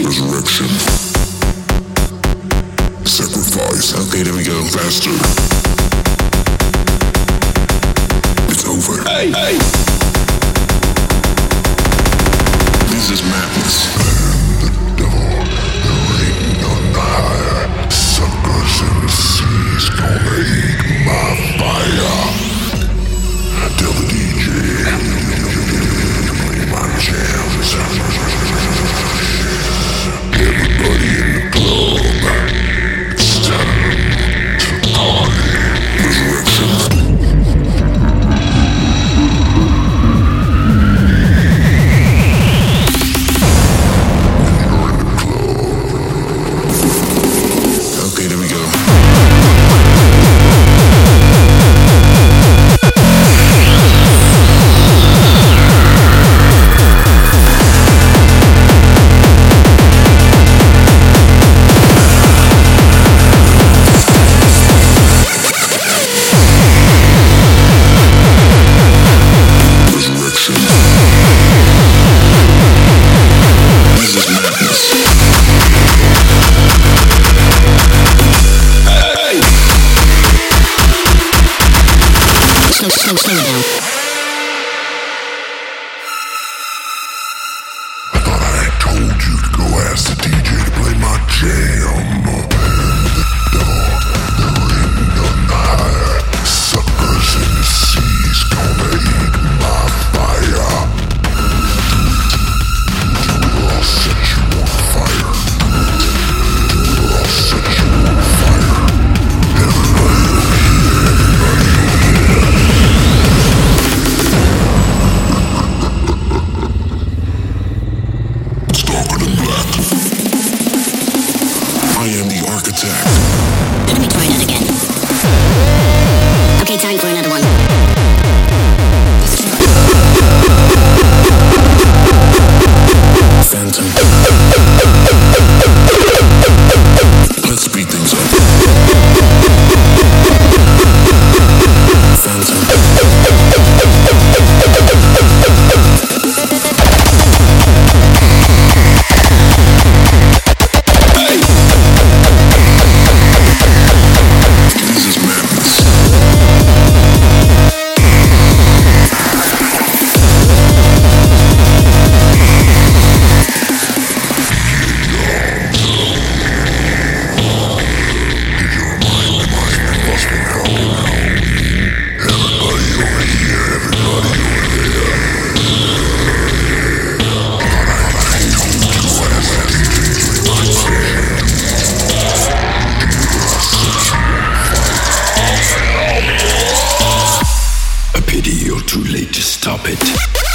Resurrection. Sacrifice. Okay, there we go. Faster. It's over. Hey, hey. This is madness. slow, slow. attack. Let me try that again. Okay, time for another one. Beat.